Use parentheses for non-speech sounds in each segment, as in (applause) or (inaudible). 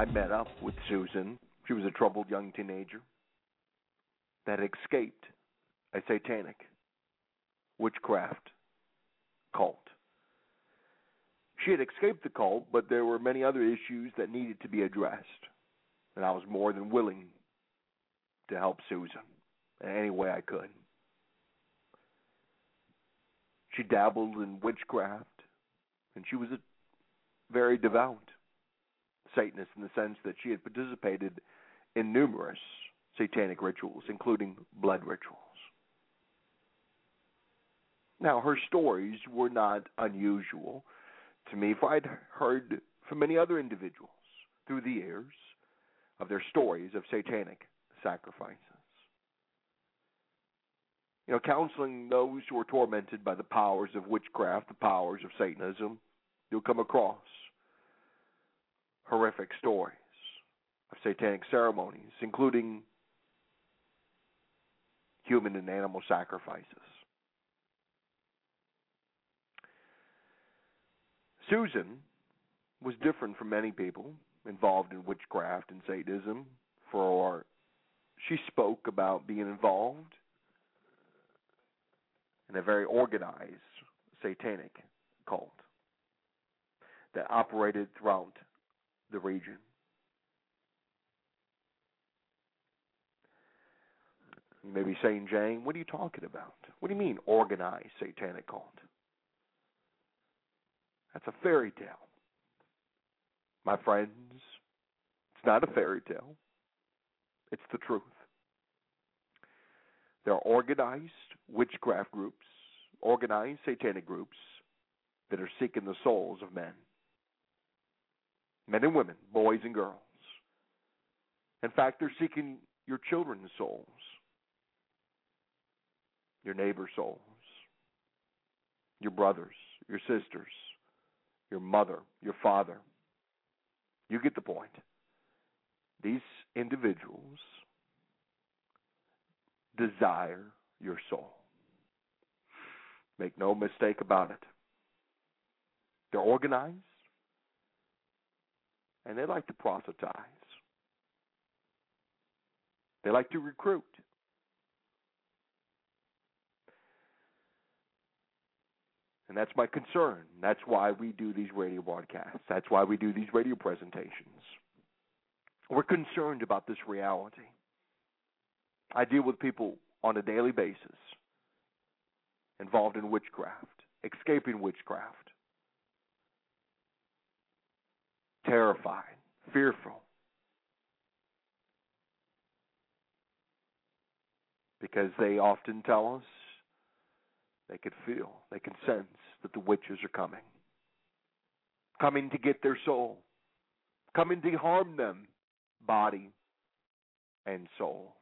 I met up with Susan. She was a troubled young teenager that had escaped a satanic witchcraft cult. She had escaped the cult, but there were many other issues that needed to be addressed. And I was more than willing to help Susan in any way I could. She dabbled in witchcraft, and she was a very devout Satanist in the sense that she had participated in numerous satanic rituals, including blood rituals. Now, her stories were not unusual to me, for I'd heard from many other individuals through the years of their stories of satanic sacrifices. You know, counseling those who are tormented by the powers of witchcraft, the powers of Satanism, you'll come across horrific stories of satanic ceremonies, including human and animal sacrifices. Susan was different from many people involved in witchcraft and Satanism, for she spoke about being involved in a very organized satanic cult that operated throughout the region. You may be saying, Jay, what are you talking about? What do you mean, organized satanic cult? That's a fairy tale. My friends, it's not a fairy tale, it's the truth. There are organized witchcraft groups, organized satanic groups that are seeking the souls of men men and women, boys and girls. In fact, they're seeking your children's souls, your neighbor's souls, your brothers, your sisters, your mother, your father. You get the point. These individuals desire your soul. Make no mistake about it. They're organized and they like to proselytize. They like to recruit. And that's my concern. That's why we do these radio broadcasts. That's why we do these radio presentations. We're concerned about this reality. I deal with people on a daily basis involved in witchcraft, escaping witchcraft, terrified, fearful. Because they often tell us they could feel, they can sense that the witches are coming. Coming to get their soul, coming to harm them, body and soul.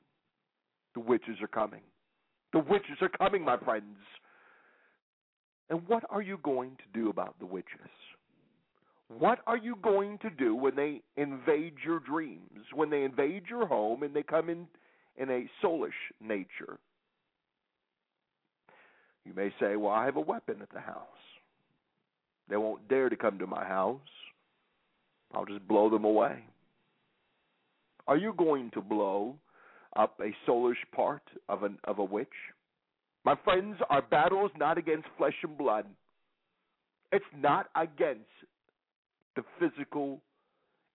The witches are coming. The witches are coming, my friends. And what are you going to do about the witches? What are you going to do when they invade your dreams, when they invade your home and they come in in a soulish nature? You may say, Well, I have a weapon at the house. They won't dare to come to my house. I'll just blow them away. Are you going to blow up a soulish part of an of a witch? My friends, our battle is not against flesh and blood. It's not against the physical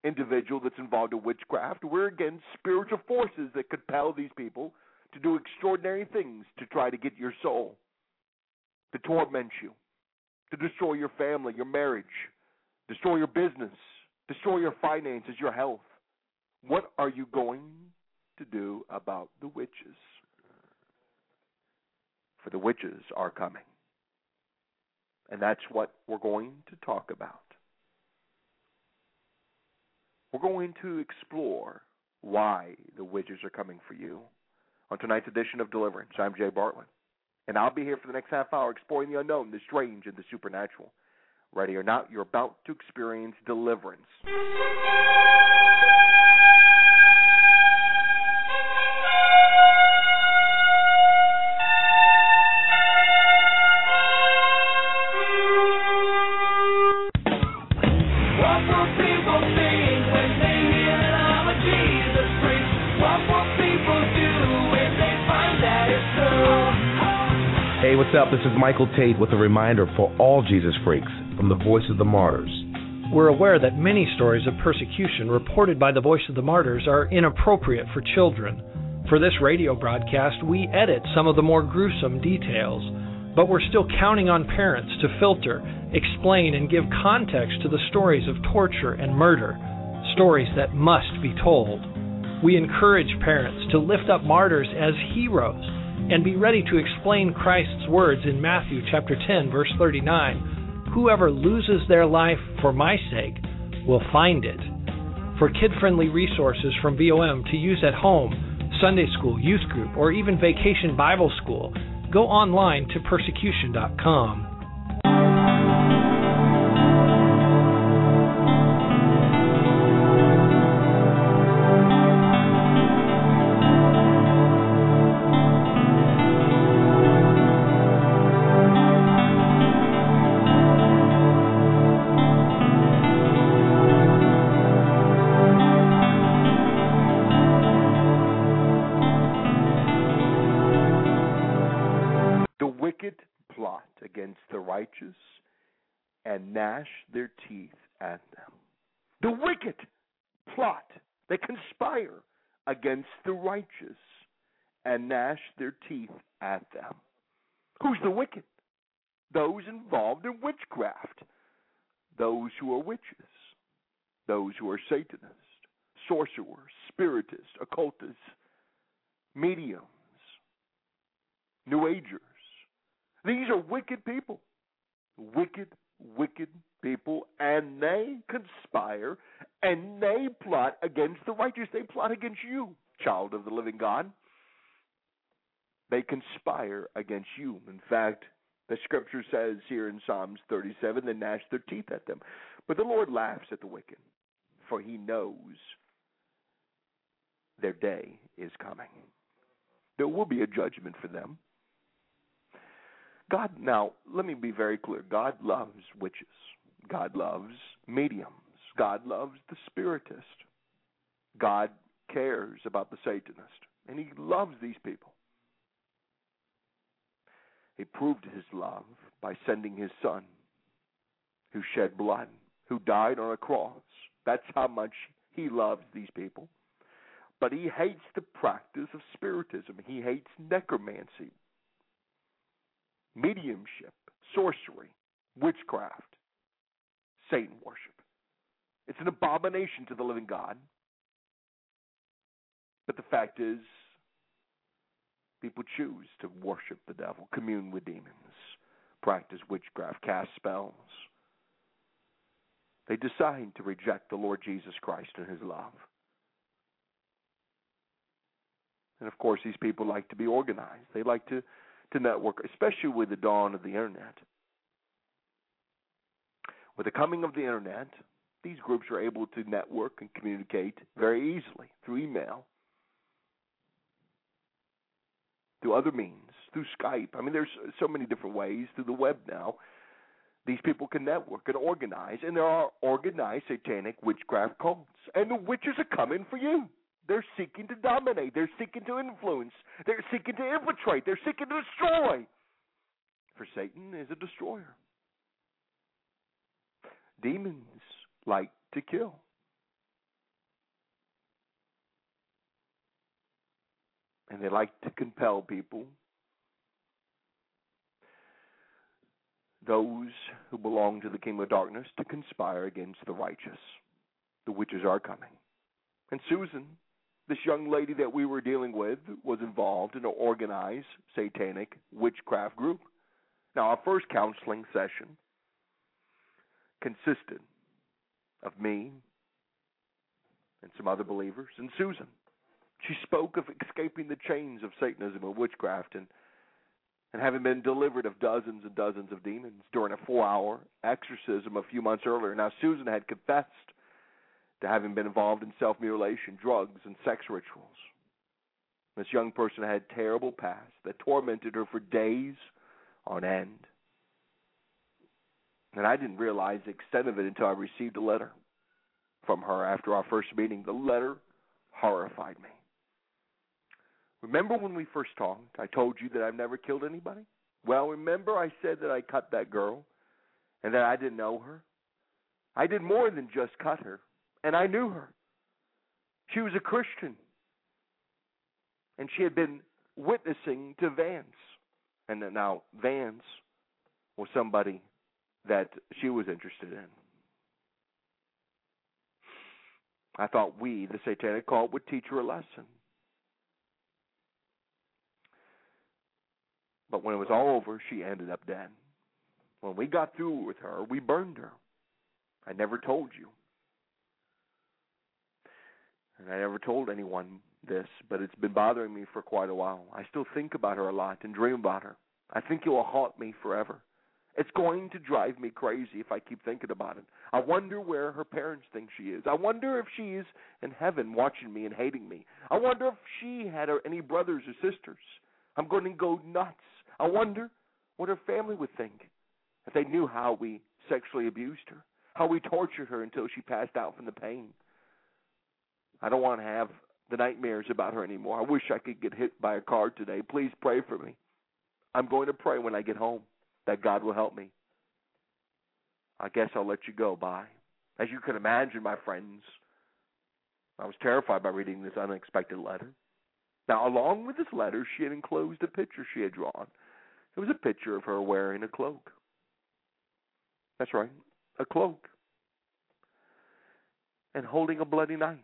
individual that's involved in witchcraft. We're against spiritual forces that compel these people to do extraordinary things to try to get your soul, to torment you, to destroy your family, your marriage, destroy your business, destroy your finances, your health. What are you going to do about the witches? For the witches are coming. And that's what we're going to talk about. We're going to explore why the witches are coming for you on tonight's edition of Deliverance. I'm Jay Bartlett, and I'll be here for the next half hour exploring the unknown, the strange, and the supernatural. Ready or not, you're about to experience deliverance. This is Michael Tait with a reminder for all Jesus freaks from the Voice of the Martyrs. We're aware that many stories of persecution reported by the Voice of the Martyrs are inappropriate for children. For this radio broadcast, we edit some of the more gruesome details, but we're still counting on parents to filter, explain, and give context to the stories of torture and murder, stories that must be told. We encourage parents to lift up martyrs as heroes and be ready to explain Christ's words in Matthew chapter 10 verse 39, whoever loses their life for my sake will find it. For kid-friendly resources from VOM to use at home, Sunday school, youth group, or even vacation Bible school, go online to persecution.com. gnash their teeth at them. Who's the wicked? Those involved in witchcraft. Those who are witches. Those who are Satanists, sorcerers, spiritists, occultists, mediums, New Agers. These are wicked people. Wicked, wicked people. And they conspire and they plot against the righteous. They plot against you, child of the living God. They conspire against you. In fact, the scripture says here in Psalms 37 they gnash their teeth at them. But the Lord laughs at the wicked, for he knows their day is coming. There will be a judgment for them. God, now, let me be very clear. God loves witches. God loves mediums. God loves the spiritist. God cares about the Satanist. And He loves these people. He proved His love by sending His Son, who shed blood, who died on a cross. That's how much He loves these people. But He hates the practice of spiritism, He hates necromancy, mediumship, sorcery, witchcraft, Satan worship. It's an abomination to the living God. But the fact is, people choose to worship the devil, commune with demons, practice witchcraft, cast spells. They decide to reject the Lord Jesus Christ and his love. And of course, these people like to be organized. They like to to network, especially with the dawn of the internet. With the coming of the internet, these groups are able to network and communicate very easily through email, through other means, through Skype. I mean, there's so many different ways through the web now. These people can network and organize, and there are organized satanic witchcraft cults, and the witches are coming for you. They're seeking to dominate. They're seeking to influence. They're seeking to infiltrate. They're seeking to destroy. For Satan is a destroyer. Demons like to kill. And they like to compel people, those who belong to the kingdom of darkness, to conspire against the righteous. The witches are coming. And Susan, this young lady that we were dealing with, was involved in an organized satanic witchcraft group. Now, our first counseling session consisted of me and some other believers and Susan. She spoke of escaping the chains of Satanism and witchcraft and and having been delivered of dozens and dozens of demons during a four hour exorcism a few months earlier. Now Susan had confessed to having been involved in self mutilation, drugs, and sex rituals. This young person had a terrible past that tormented her for days on end. And I didn't realize the extent of it until I received a letter from her after our first meeting. The letter horrified me. Remember when we first talked, I told you that I've never killed anybody? Well, remember I said that I cut that girl and that I didn't know her? I did more than just cut her, and I knew her. She was a Christian, and she had been witnessing to Vance. And now Vance was somebody that she was interested in. I thought we, the satanic cult, would teach her a lesson. But when it was all over, she ended up dead. When we got through with her, we burned her. I never told you. And I never told anyone this, but it's been bothering me for quite a while. I still think about her a lot and dream about her. I think it will haunt me forever. It's going to drive me crazy if I keep thinking about it. I wonder where her parents think she is. I wonder if she's in heaven watching me and hating me. I wonder if she had any brothers or sisters. I'm going to go nuts. I wonder what her family would think if they knew how we sexually abused her, how we tortured her until she passed out from the pain. I don't want to have the nightmares about her anymore. I wish I could get hit by a car today. Please pray for me. I'm going to pray when I get home that God will help me. I guess I'll let you go. Bye. As you can imagine, my friends, I was terrified by reading this unexpected letter. Now, along with this letter, she had enclosed a picture she had drawn. It was a picture of her wearing a cloak. That's right, a cloak. And holding a bloody knife.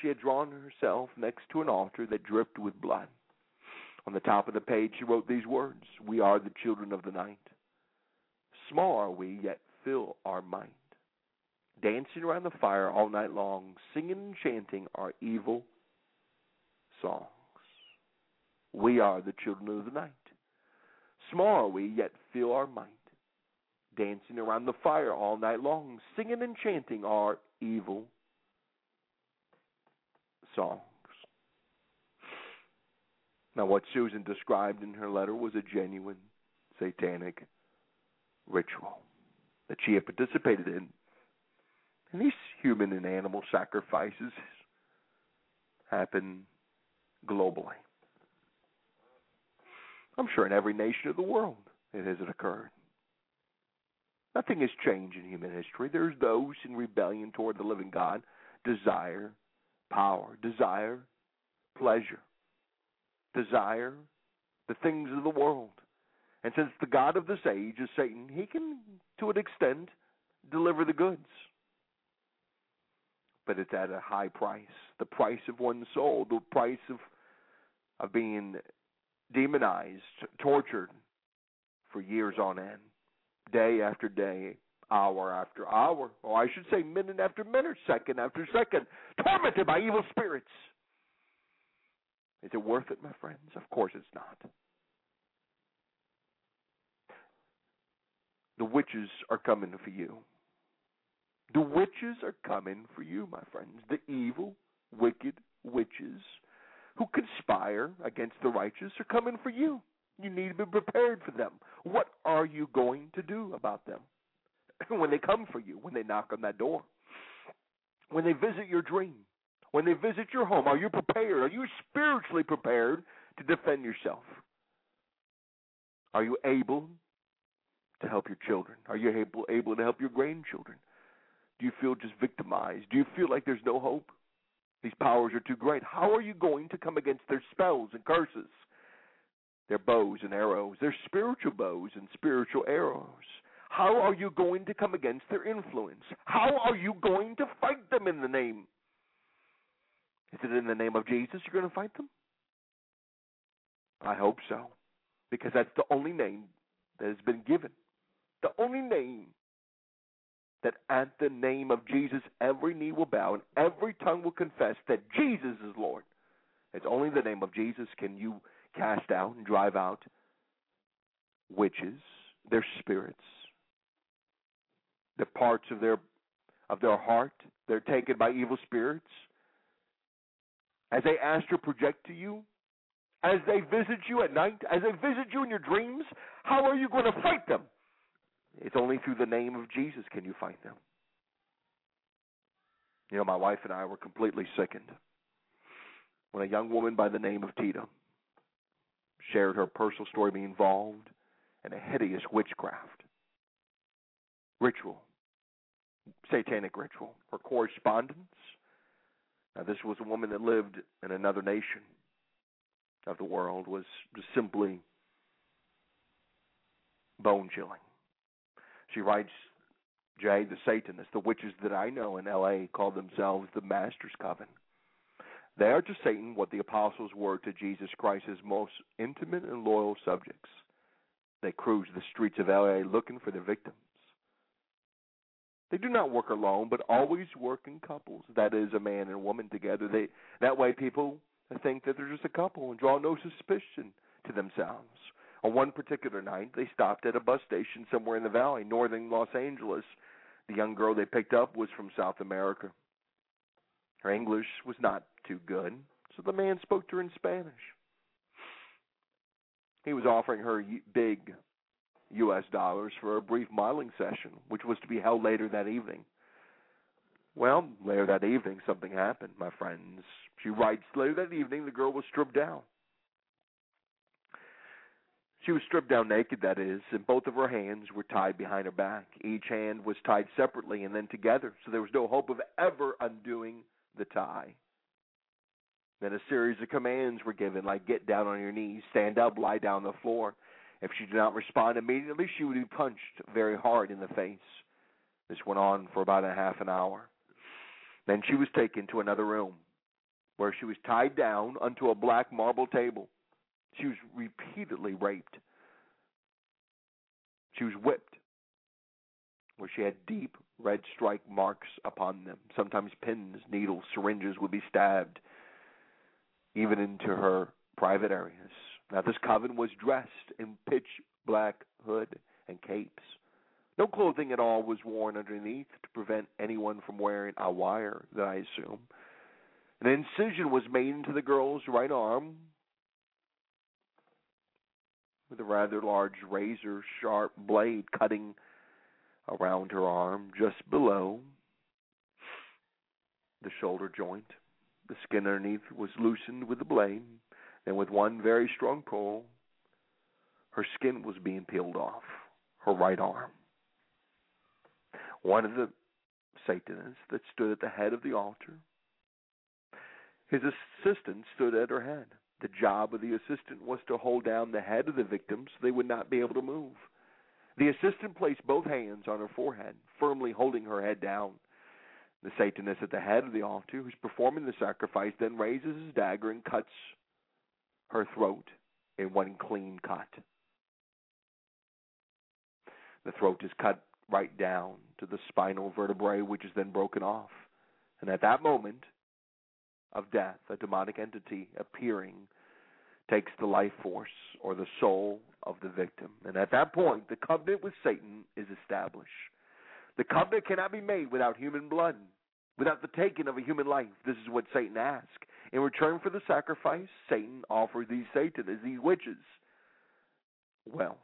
She had drawn herself next to an altar that dripped with blood. On the top of the page, she wrote these words We are the children of the night. Small are we, yet fill our mind. Dancing around the fire all night long, singing and chanting our evil songs. We are the children of the night. Small are we, yet fill our mind. Dancing around the fire all night long, singing and chanting our evil songs. Now, what Susan described in her letter was a genuine satanic ritual that she had participated in. And these human and animal sacrifices happen globally. I'm sure in every nation of the world it has occurred. Nothing has changed in human history. There's those in rebellion toward the living God desire power, desire pleasure, desire the things of the world. And since the God of this age is Satan, he can, to an extent, deliver the goods. But it's at a high price the price of one's soul, the price of, of being demonized, tortured for years on end, day after day, hour after hour, or I should say minute after minute, second after second, tormented by evil spirits. Is it worth it, my friends? Of course it's not. The witches are coming for you. The witches are coming for you, my friends. The evil, wicked witches who conspire against the righteous are coming for you. You need to be prepared for them. What are you going to do about them? (laughs) when they come for you, when they knock on that door, when they visit your dream, when they visit your home, are you prepared? Are you spiritually prepared to defend yourself? Are you able to help your children? Are you able able to help your grandchildren? Do you feel just victimized? Do you feel like there's no hope? These powers are too great. How are you going to come against their spells and curses? Their bows and arrows, their spiritual bows and spiritual arrows. How are you going to come against their influence? How are you going to fight them in the name? Is it in the name of Jesus you're going to fight them? I hope so, because that's the only name that has been given. The only name that at the name of Jesus every knee will bow and every tongue will confess that Jesus is Lord. It's only the name of Jesus can you cast out and drive out witches, their spirits, the parts of their of their heart. They're taken by evil spirits. As they astral project to you, as they visit you at night, as they visit you in your dreams, how are you going to fight them? It's only through the name of Jesus can you fight them. You know, my wife and I were completely sickened when a young woman by the name of Tita shared her personal story being involved in a hideous witchcraft ritual, satanic ritual. Her correspondence. Now, this was a woman that lived in another nation of the world was simply bone chilling. She writes, Jay, the Satanists, the witches that I know in LA call themselves the Master's Coven. They are to Satan what the apostles were to Jesus Christ's most intimate and loyal subjects. They cruise the streets of LA looking for their victims. They do not work alone, but always work in couples. That is, a man and a woman together. They that way people think that they're just a couple and draw no suspicion to themselves. On one particular night, they stopped at a bus station somewhere in the valley, northern Los Angeles. The young girl they picked up was from South America. Her English was not too good, so the man spoke to her in Spanish. He was offering her big U.S. dollars for a brief modeling session, which was to be held later that evening. Well, later that evening, something happened, my friends. She writes, later that evening, the girl was stripped down. She was stripped down naked, that is, and both of her hands were tied behind her back. Each hand was tied separately and then together, so there was no hope of ever undoing the tie. Then a series of commands were given, like get down on your knees, stand up, lie down on the floor. If she did not respond immediately, she would be punched very hard in the face. This went on for about a half an hour. Then she was taken to another room where she was tied down onto a black marble table. She was repeatedly raped. She was whipped, where she had deep red strike marks upon them. Sometimes pins, needles, syringes would be stabbed, even into her private areas. Now, this coven was dressed in pitch black hood and capes. No clothing at all was worn underneath to prevent anyone from wearing a wire, that I assume. An incision was made into the girl's right arm with a rather large razor sharp blade cutting around her arm just below the shoulder joint. The skin underneath was loosened with the blade, and with one very strong pull, her skin was being peeled off her right arm. One of the Satanists that stood at the head of the altar, his assistant stood at her head. The job of the assistant was to hold down the head of the victim so they would not be able to move. The assistant placed both hands on her forehead, firmly holding her head down. The Satanist at the head of the altar, who's performing the sacrifice, then raises his dagger and cuts her throat in one clean cut. The throat is cut right down to the spinal vertebrae, which is then broken off. And at that moment of death, a demonic entity appearing takes the life force or the soul of the victim. And at that point, the covenant with Satan is established. The covenant cannot be made without human blood, without the taking of a human life. This is what Satan asks. In return for the sacrifice, Satan offers these Satanists, these witches, wealth,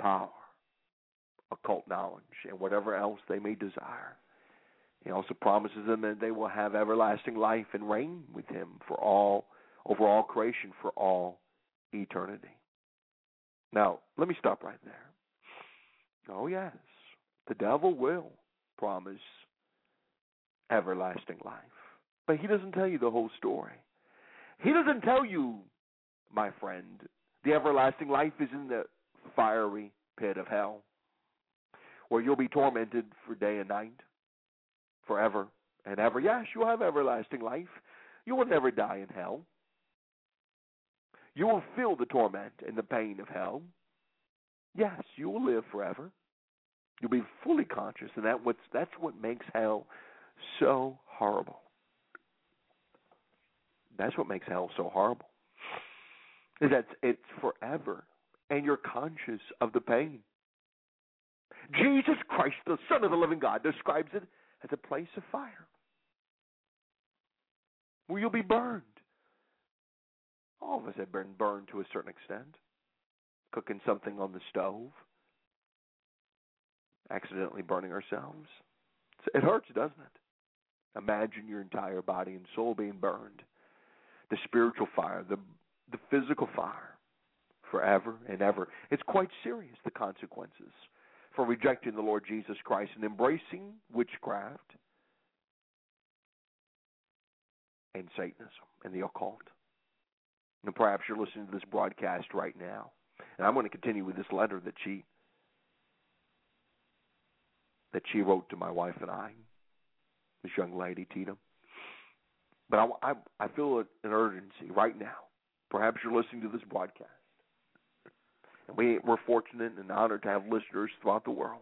power, occult knowledge, and whatever else they may desire. He also promises them that they will have everlasting life and reign with him for all over all creation for all eternity. Now, let me stop right there. Oh yes, the devil will promise everlasting life. But he doesn't tell you the whole story. He doesn't tell you, my friend, the everlasting life is in the fiery pit of hell, where you'll be tormented for day and night, forever and ever. Yes, you'll have everlasting life. You will never die in hell. You will feel the torment and the pain of hell. Yes, you will live forever. You'll be fully conscious, and that what's that's what makes hell so horrible. That's what makes hell so horrible. Is that it's forever, and you're conscious of the pain. Jesus Christ, the Son of the living God, describes it as a place of fire where you'll be burned. All of us have been burned to a certain extent. Cooking something on the stove, accidentally burning ourselves. It hurts, doesn't it? Imagine your entire body and soul being burned. The spiritual fire, the the physical fire, forever and ever. It's quite serious, the consequences for rejecting the Lord Jesus Christ and embracing witchcraft and Satanism and the occult. And perhaps you're listening to this broadcast right now. And I'm going to continue with this letter that she that she wrote to my wife and I, this young lady, Tina. But I, I, I feel an urgency right now. Perhaps you're listening to this broadcast. And we, we're fortunate and honored to have listeners throughout the world.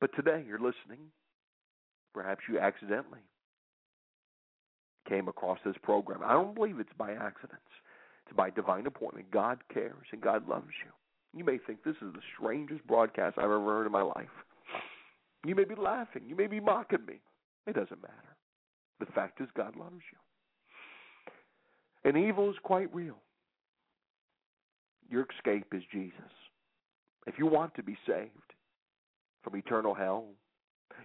But today you're listening. Perhaps you accidentally came across this program. I don't believe it's by accident. It's by divine appointment. God cares and God loves you. You may think this is the strangest broadcast I've ever heard in my life. You may be laughing. You may be mocking me. It doesn't matter. The fact is, God loves you. And evil is quite real. Your escape is Jesus. If you want to be saved from eternal hell,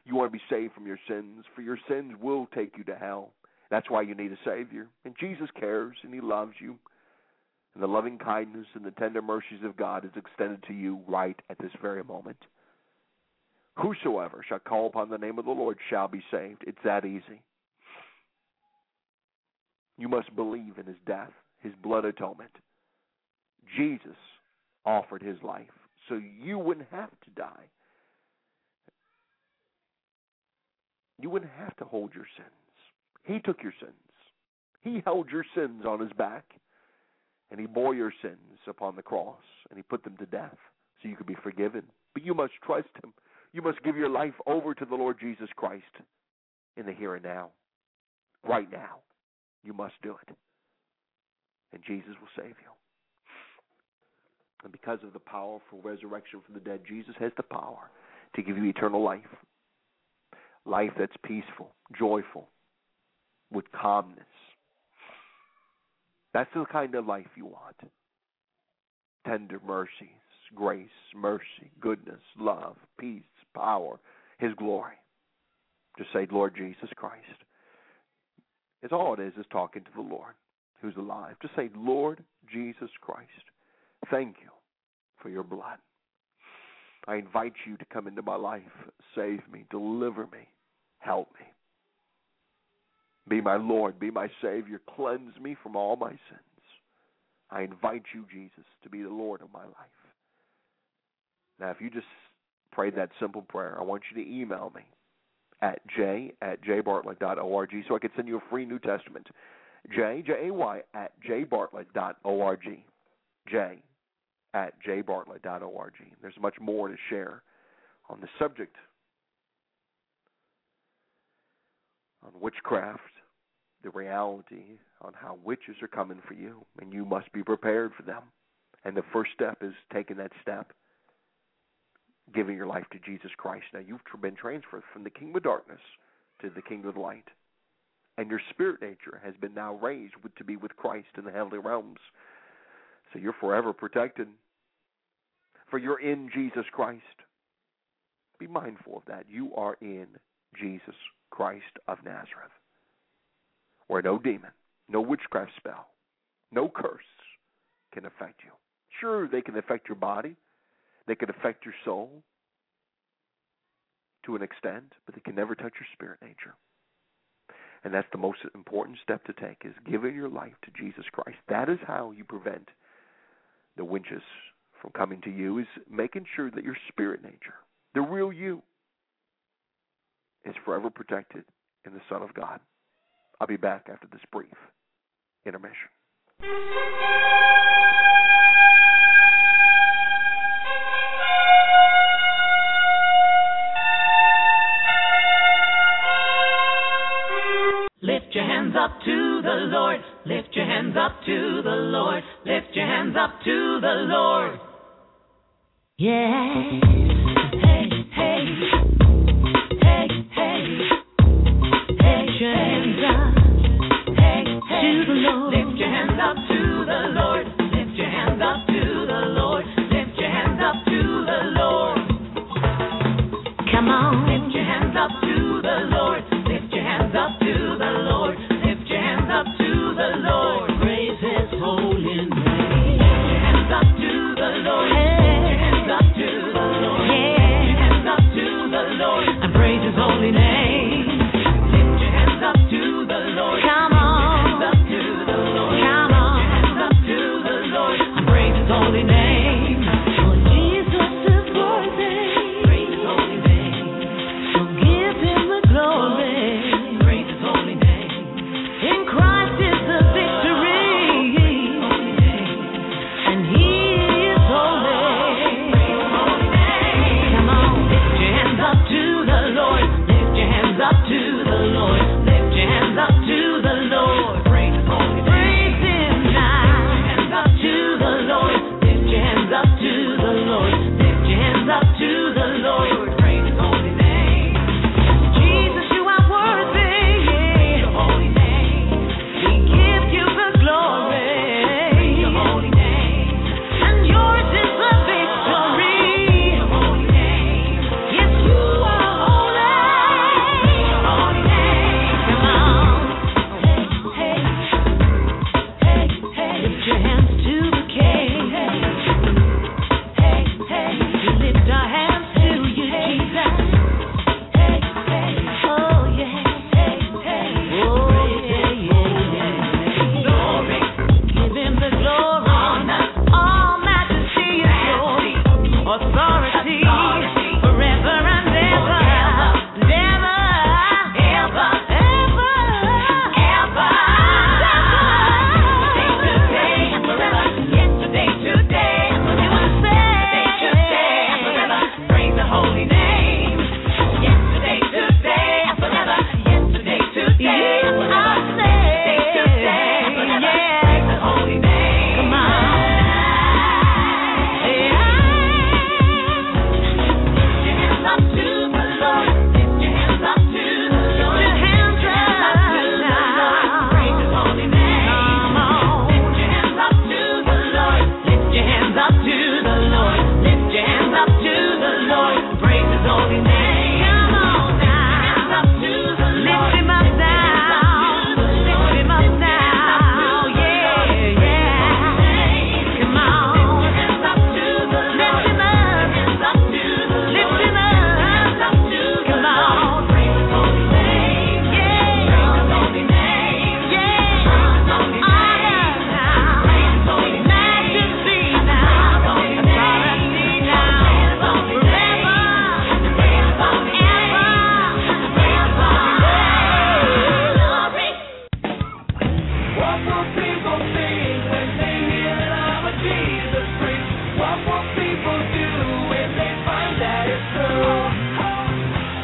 you want to be saved from your sins, for your sins will take you to hell. That's why you need a Savior. And Jesus cares and He loves you. And the loving kindness and the tender mercies of God is extended to you right at this very moment. Whosoever shall call upon the name of the Lord shall be saved. It's that easy. You must believe in his death, his blood atonement. Jesus offered his life so you wouldn't have to die. You wouldn't have to hold your sins. He took your sins. He held your sins on his back, and he bore your sins upon the cross, and he put them to death so you could be forgiven. But you must trust him. You must give your life over to the Lord Jesus Christ in the here and now. Right now. You must do it. And Jesus will save you. And because of the powerful resurrection from the dead, Jesus has the power to give you eternal life. Life that's peaceful, joyful, with calmness. That's the kind of life you want. Tender mercies, grace, mercy, goodness, love, peace, power, His glory. Just say, Lord Jesus Christ. It's all it is, is talking to the Lord who's alive. Just say, Lord Jesus Christ, thank you for your blood. I invite you to come into my life, save me, deliver me, help me. Be my Lord, be my Savior, cleanse me from all my sins. I invite you, Jesus, to be the Lord of my life. Now, if you just prayed that simple prayer, I want you to email me at j at jbartlett.org so I can send you a free New Testament. J, J-A-Y, at jbartlett.org. J at jbartlett.org. There's much more to share on the subject on witchcraft, the reality on how witches are coming for you, and you must be prepared for them. And the first step is taking that step, giving your life to Jesus Christ. Now, you've been transferred from the kingdom of darkness to the kingdom of light. And your spirit nature has been now raised to be with Christ in the heavenly realms. So you're forever protected. For you're in Jesus Christ. Be mindful of that. You are in Jesus Christ of Nazareth, where no demon, no witchcraft spell, no curse can affect you. Sure, they can affect your body, they can affect your soul to an extent, but they can never touch your spirit nature. And that's the most important step to take is giving your life to Jesus Christ. That is how you prevent the winches from coming to you is making sure that your spirit nature, the real you, is forever protected in the Son of God. I'll be back after this brief intermission. Hands up to the Lord. Lift your hands up to the Lord. Lift your hands up to the Lord. Yeah. Hey, hey. Hey, hey. Hey, your hands up. Hey, hey. To the Lord. Lift your hands up to the Lord. Lift your hands up to the Lord. Lift your hands up to the Lord. Come on. Lift your hands up to the Lord. Lift your hands up to the Lord. Lift your hands up authority,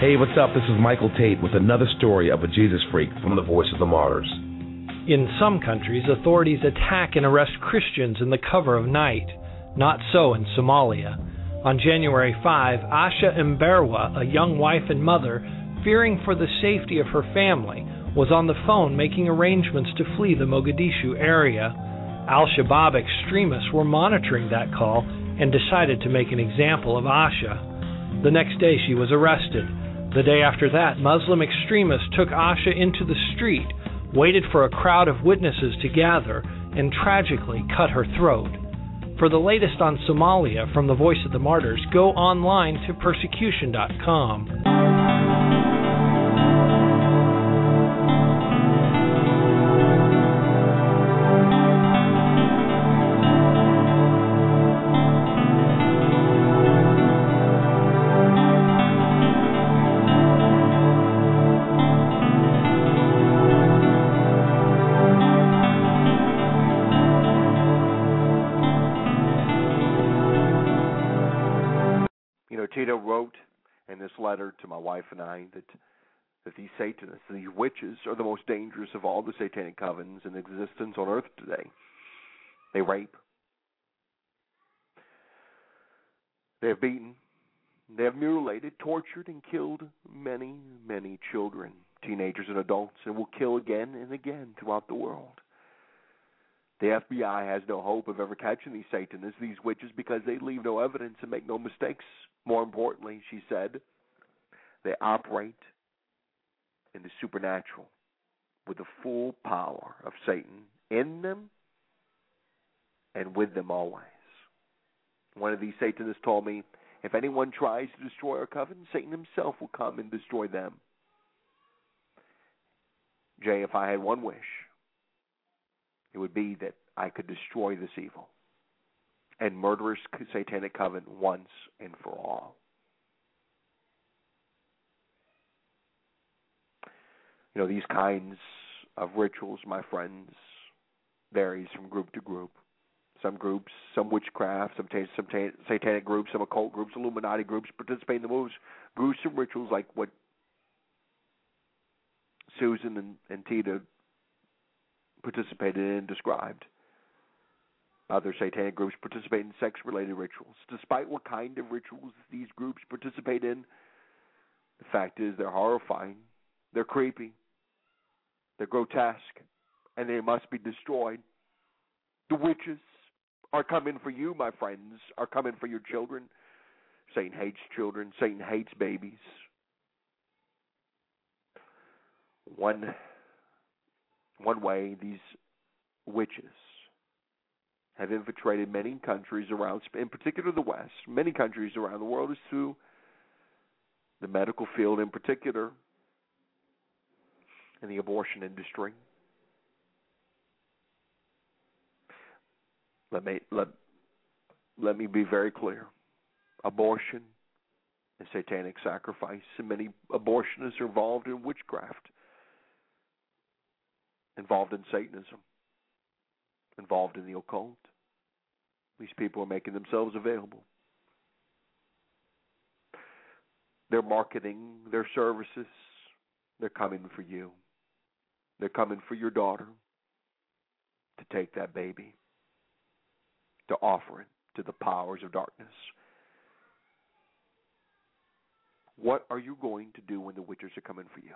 Hey, what's up? This is Michael Tait with another story of a Jesus freak from the Voice of the Martyrs. In some countries, authorities attack and arrest Christians in the cover of night. Not so in Somalia. On January 5, Asha Mberwa, a young wife and mother, fearing for the safety of her family, was on the phone making arrangements to flee the Mogadishu area. Al Shabaab extremists were monitoring that call and decided to make an example of Asha. The next day, she was arrested. The day after that, Muslim extremists took Asha into the street, waited for a crowd of witnesses to gather, and tragically cut her throat. For the latest on Somalia from the Voice of the Martyrs, go online to persecution.com. this letter to my wife and I that that these Satanists, these witches, are the most dangerous of all the satanic covens in existence on earth today. They rape. They have beaten. They have mutilated, tortured, and killed many, many children, teenagers, and adults, and will kill again and again throughout the world. The FBI has no hope of ever catching these Satanists, these witches, because they leave no evidence and make no mistakes. More importantly, she said, they operate in the supernatural with the full power of Satan in them and with them always. One of these Satanists told me, if anyone tries to destroy our coven, Satan himself will come and destroy them. Jay, if I had one wish, it would be that I could destroy this evil and murderous satanic covenant once and for all. You know, these kinds of rituals, my friends, varies from group to group. Some groups, some witchcraft, some, ta- some ta- satanic groups, some occult groups, Illuminati groups participate in the most gruesome rituals like what Susan and, and Tita participated in and described. Other satanic groups participate in sex related rituals. Despite what kind of rituals these groups participate in, the fact is they're horrifying, they're creepy, they're grotesque, and they must be destroyed. The witches are coming for you, my friends, are coming for your children. Satan hates children, Satan hates babies. One one way these witches have infiltrated many countries around, in particular the West, many countries around the world, is through the medical field, in particular, and the abortion industry. Let me let let me be very clear. Abortion is satanic sacrifice, and many abortionists are involved in witchcraft, involved in Satanism, involved in the occult. These people are making themselves available. They're marketing their services. They're coming for you. They're coming for your daughter to take that baby, to offer it to the powers of darkness. What are you going to do when the witches are coming for you?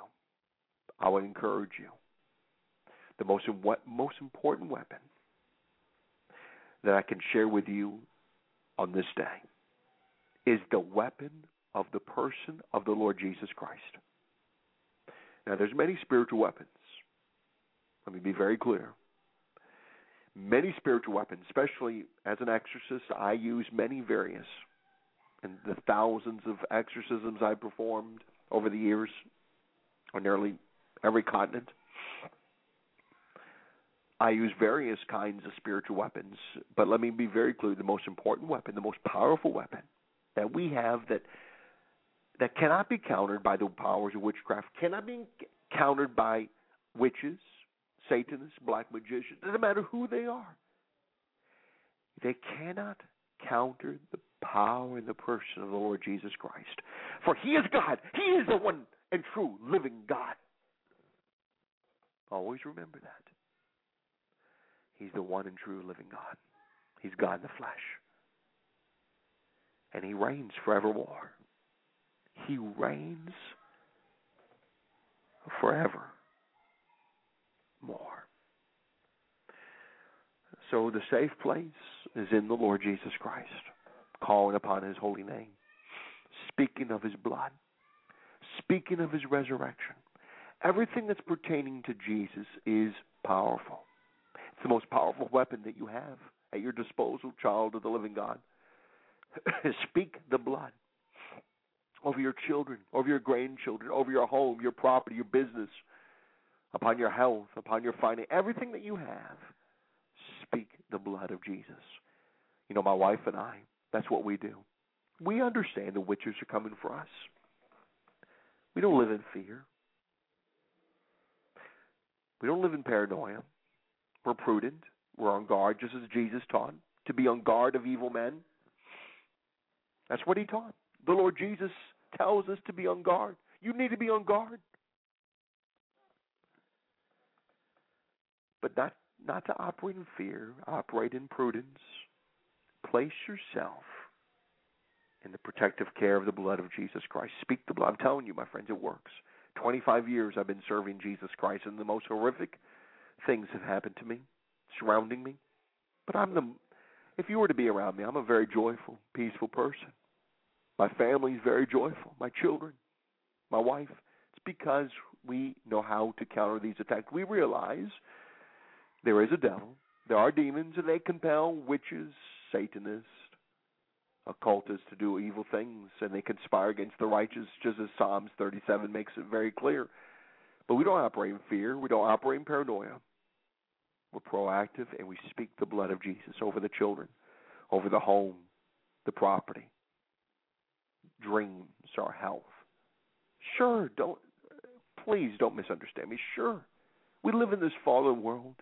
I would encourage you. The most most important weapon that I can share with you on this day is the weapon of the person of the Lord Jesus Christ. Now there's many spiritual weapons. Let me be very clear. Many spiritual weapons, especially as an exorcist, I use many various. And the thousands of exorcisms I performed over the years on nearly every continent. I use various kinds of spiritual weapons, but let me be very clear the most important weapon, the most powerful weapon that we have that that cannot be countered by the powers of witchcraft, cannot be countered by witches, Satanists, black magicians, doesn't matter who they are. They cannot counter the power and the person of the Lord Jesus Christ. For he is God. He is the one and true living God. Always remember that. He's the one and true living God. He's God in the flesh. And he reigns forevermore. He reigns forever more. So the safe place is in the Lord Jesus Christ, calling upon his holy name, speaking of his blood, speaking of his resurrection. Everything that's pertaining to Jesus is powerful. The most powerful weapon that you have at your disposal, child of the living God. (laughs) Speak the blood over your children, over your grandchildren, over your home, your property, your business, upon your health, upon your finance, everything that you have. Speak the blood of Jesus. You know, my wife and I, that's what we do. We understand the witches are coming for us. We don't live in fear. We don't live in paranoia. We're prudent. We're on guard, just as Jesus taught, to be on guard of evil men. That's what he taught. The Lord Jesus tells us to be on guard. You need to be on guard. But not not to operate in fear, operate in prudence. Place yourself in the protective care of the blood of Jesus Christ. Speak the blood. I'm telling you, my friends, it works. 25 years I've been serving Jesus Christ, in the most horrific things have happened to me, surrounding me. But I'm the, if you were to be around me, I'm a very joyful, peaceful person. My family's very joyful. My children, my wife. It's because we know how to counter these attacks. We realize there is a devil, there are demons, and they compel witches, Satanists, occultists to do evil things, and they conspire against the righteous, just as Psalms 37 makes it very clear. But we don't operate in fear. We don't operate in paranoia. We're proactive, and we speak the blood of Jesus over the children, over the home, the property, dreams, our health. Sure, don't please don't misunderstand me. Sure, we live in this fallen world.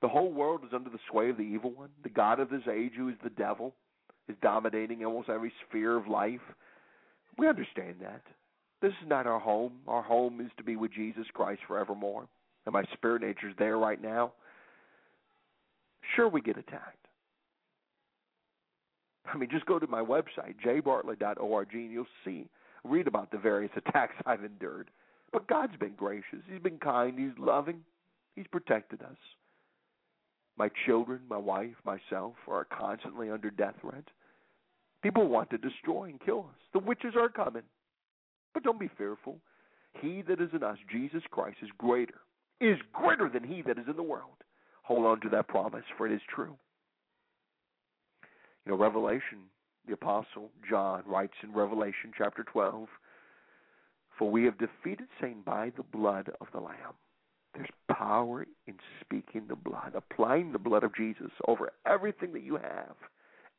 The whole world is under the sway of the evil one, the god of this age, who is the devil, is dominating almost every sphere of life. We understand that. This is not our home. Our home is to be with Jesus Christ forevermore. And my spirit nature is there right now. Sure, we get attacked. I mean, just go to my website, jbartlett.org, and you'll see, read about the various (laughs) attacks I've endured. But God's been gracious. He's been kind. He's loving. He's protected us. My children, my wife, myself are constantly under death threat. People want to destroy and kill us. The witches are coming. But don't be fearful. He that is in us, Jesus Christ, is greater, is greater than he that is in the world. Hold on to that promise, for it is true. You know, Revelation, the Apostle John writes in Revelation chapter 12 For we have defeated Satan by the blood of the Lamb. There's power in speaking the blood, applying the blood of Jesus over everything that you have,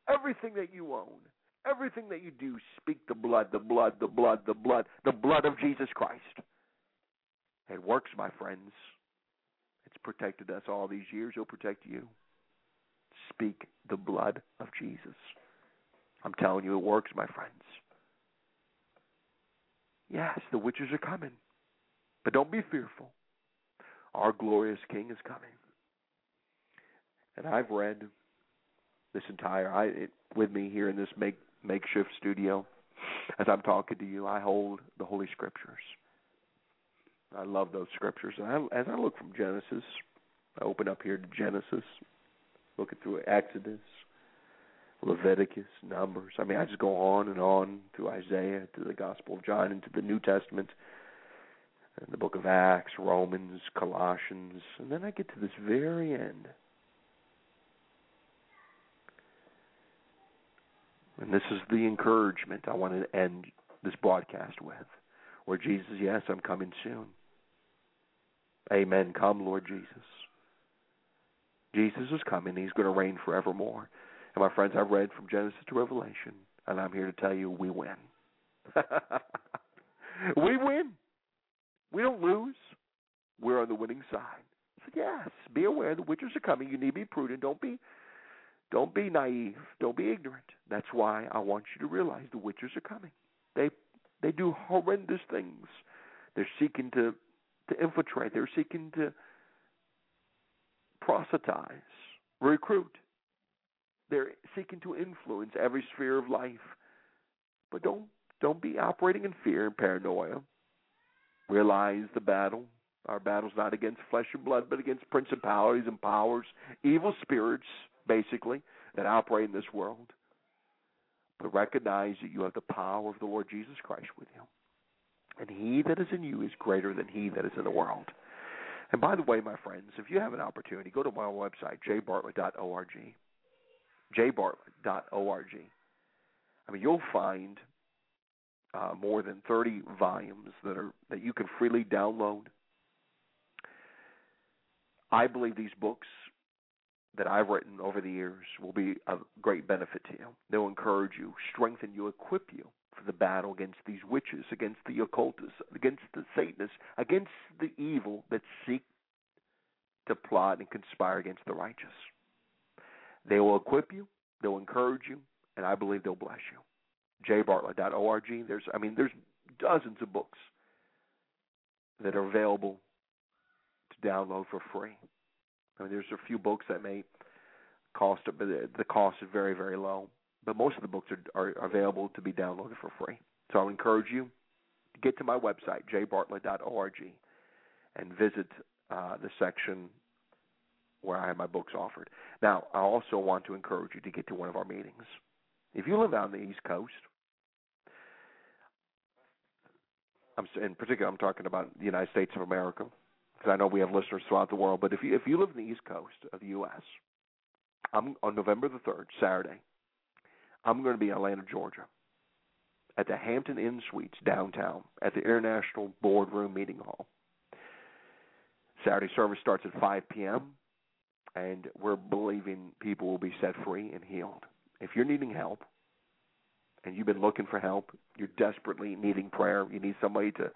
everything that you own, everything that you do. Speak the blood, the blood, the blood, the blood, the blood of Jesus Christ. It works, my friends. It's protected us all these years. It'll protect you. Speak the blood of Jesus. I'm telling you, it works, my friends. Yes, the witches are coming. But don't be fearful. Our glorious King is coming. And I've read this entire I it, with me here in this make, makeshift studio. As I'm talking to you, I hold the Holy Scriptures. I love those scriptures. And I, as I look from Genesis, I open up here to Genesis, looking through Exodus, Leviticus, Numbers. I mean, I just go on and on through Isaiah to the Gospel of John into the New Testament, and the book of Acts, Romans, Colossians, and then I get to this very end. And this is the encouragement I want to end this broadcast with, where Jesus, yes, I'm coming soon. Amen. Come, Lord Jesus. Jesus is coming. He's going to reign forevermore. And my friends, I've read from Genesis to Revelation, and I'm here to tell you we win. (laughs) we win. We don't lose. We're on the winning side. So yes, be aware the witches are coming. You need to be prudent. Don't be don't be naive. Don't be ignorant. That's why I want you to realize the witches are coming. They they do horrendous things. They're seeking to to infiltrate. They're seeking to proselytize, recruit. They're seeking to influence every sphere of life. But don't don't be operating in fear and paranoia. Realize the battle. Our battle's not against flesh and blood, but against principalities and powers, evil spirits, basically, that operate in this world. But recognize that you have the power of the Lord Jesus Christ with you. And he that is in you is greater than he that is in the world. And by the way, my friends, if you have an opportunity, go to my website, jbartlett.org. jbartlett.org. I mean, you'll find uh, more than 30 volumes that are that you can freely download. I believe these books that I've written over the years will be of great benefit to you. They'll encourage you, strengthen you, equip you for the battle against these witches, against the occultists, against the Satanists, against the evil that seek to plot and conspire against the righteous. They will equip you, they'll encourage you, and I believe they'll bless you. jbartlett.org. There's, I mean, there's dozens of books that are available to download for free. I mean, there's a few books that may cost, but the cost is very, very low. But most of the books are, are available to be downloaded for free. So I'll encourage you to get to my website, jbartlett.org, and visit uh, the section where I have my books offered. Now, I also want to encourage you to get to one of our meetings. If you live on the East Coast, I'm in particular I'm talking about the United States of America because I know we have listeners throughout the world. But if you if you live in the East Coast of the U.S., I'm on November the third, Saturday. I'm going to be in Atlanta, Georgia, at the Hampton Inn Suites downtown at the International Boardroom Meeting Hall. Saturday service starts at 5 p.m. and we're believing people will be set free and healed. If you're needing help and you've been looking for help, you're desperately needing prayer, you need somebody to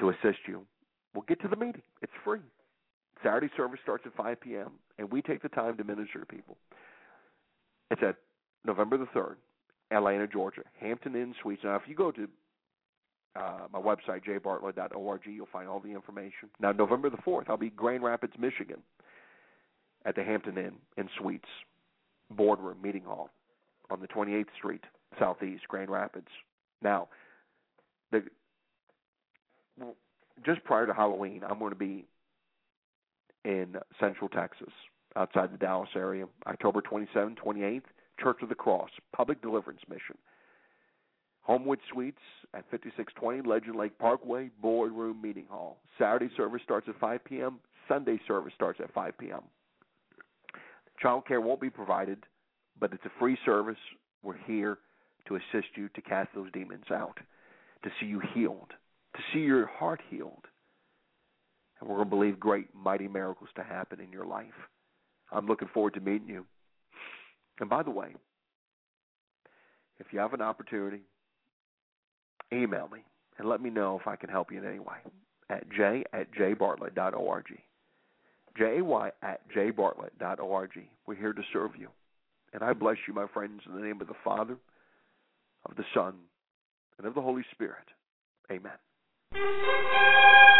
to assist you, well get to the meeting. It's free. Saturday service starts at 5 p.m. and we take the time to minister to people. It's at November the 3rd, Atlanta, Georgia, Hampton Inn Suites. Now, if you go to uh, my website, jbartlett.org, you'll find all the information. Now, November the 4th, I'll be Grand Rapids, Michigan, at the Hampton Inn and Suites Boardroom Meeting Hall on the 28th Street, Southeast, Grand Rapids. Now, the just prior to Halloween, I'm going to be in Central Texas, outside the Dallas area, October 27th, 28th, Church of the Cross, Public Deliverance Mission. Homewood Suites at 5620 Legend Lake Parkway, Boardroom Meeting Hall. Saturday service starts at 5 p.m. Sunday service starts at 5 p.m. Child care won't be provided, but it's a free service. We're here to assist you to cast those demons out, to see you healed, to see your heart healed. And we're going to believe great, mighty miracles to happen in your life. I'm looking forward to meeting you. And by the way, if you have an opportunity, email me and let me know if I can help you in any way at j at jbartlett.org. J-A-Y at jbartlett.org. We're here to serve you. And I bless you, my friends, in the name of the Father, of the Son, and of the Holy Spirit. Amen. Thank you.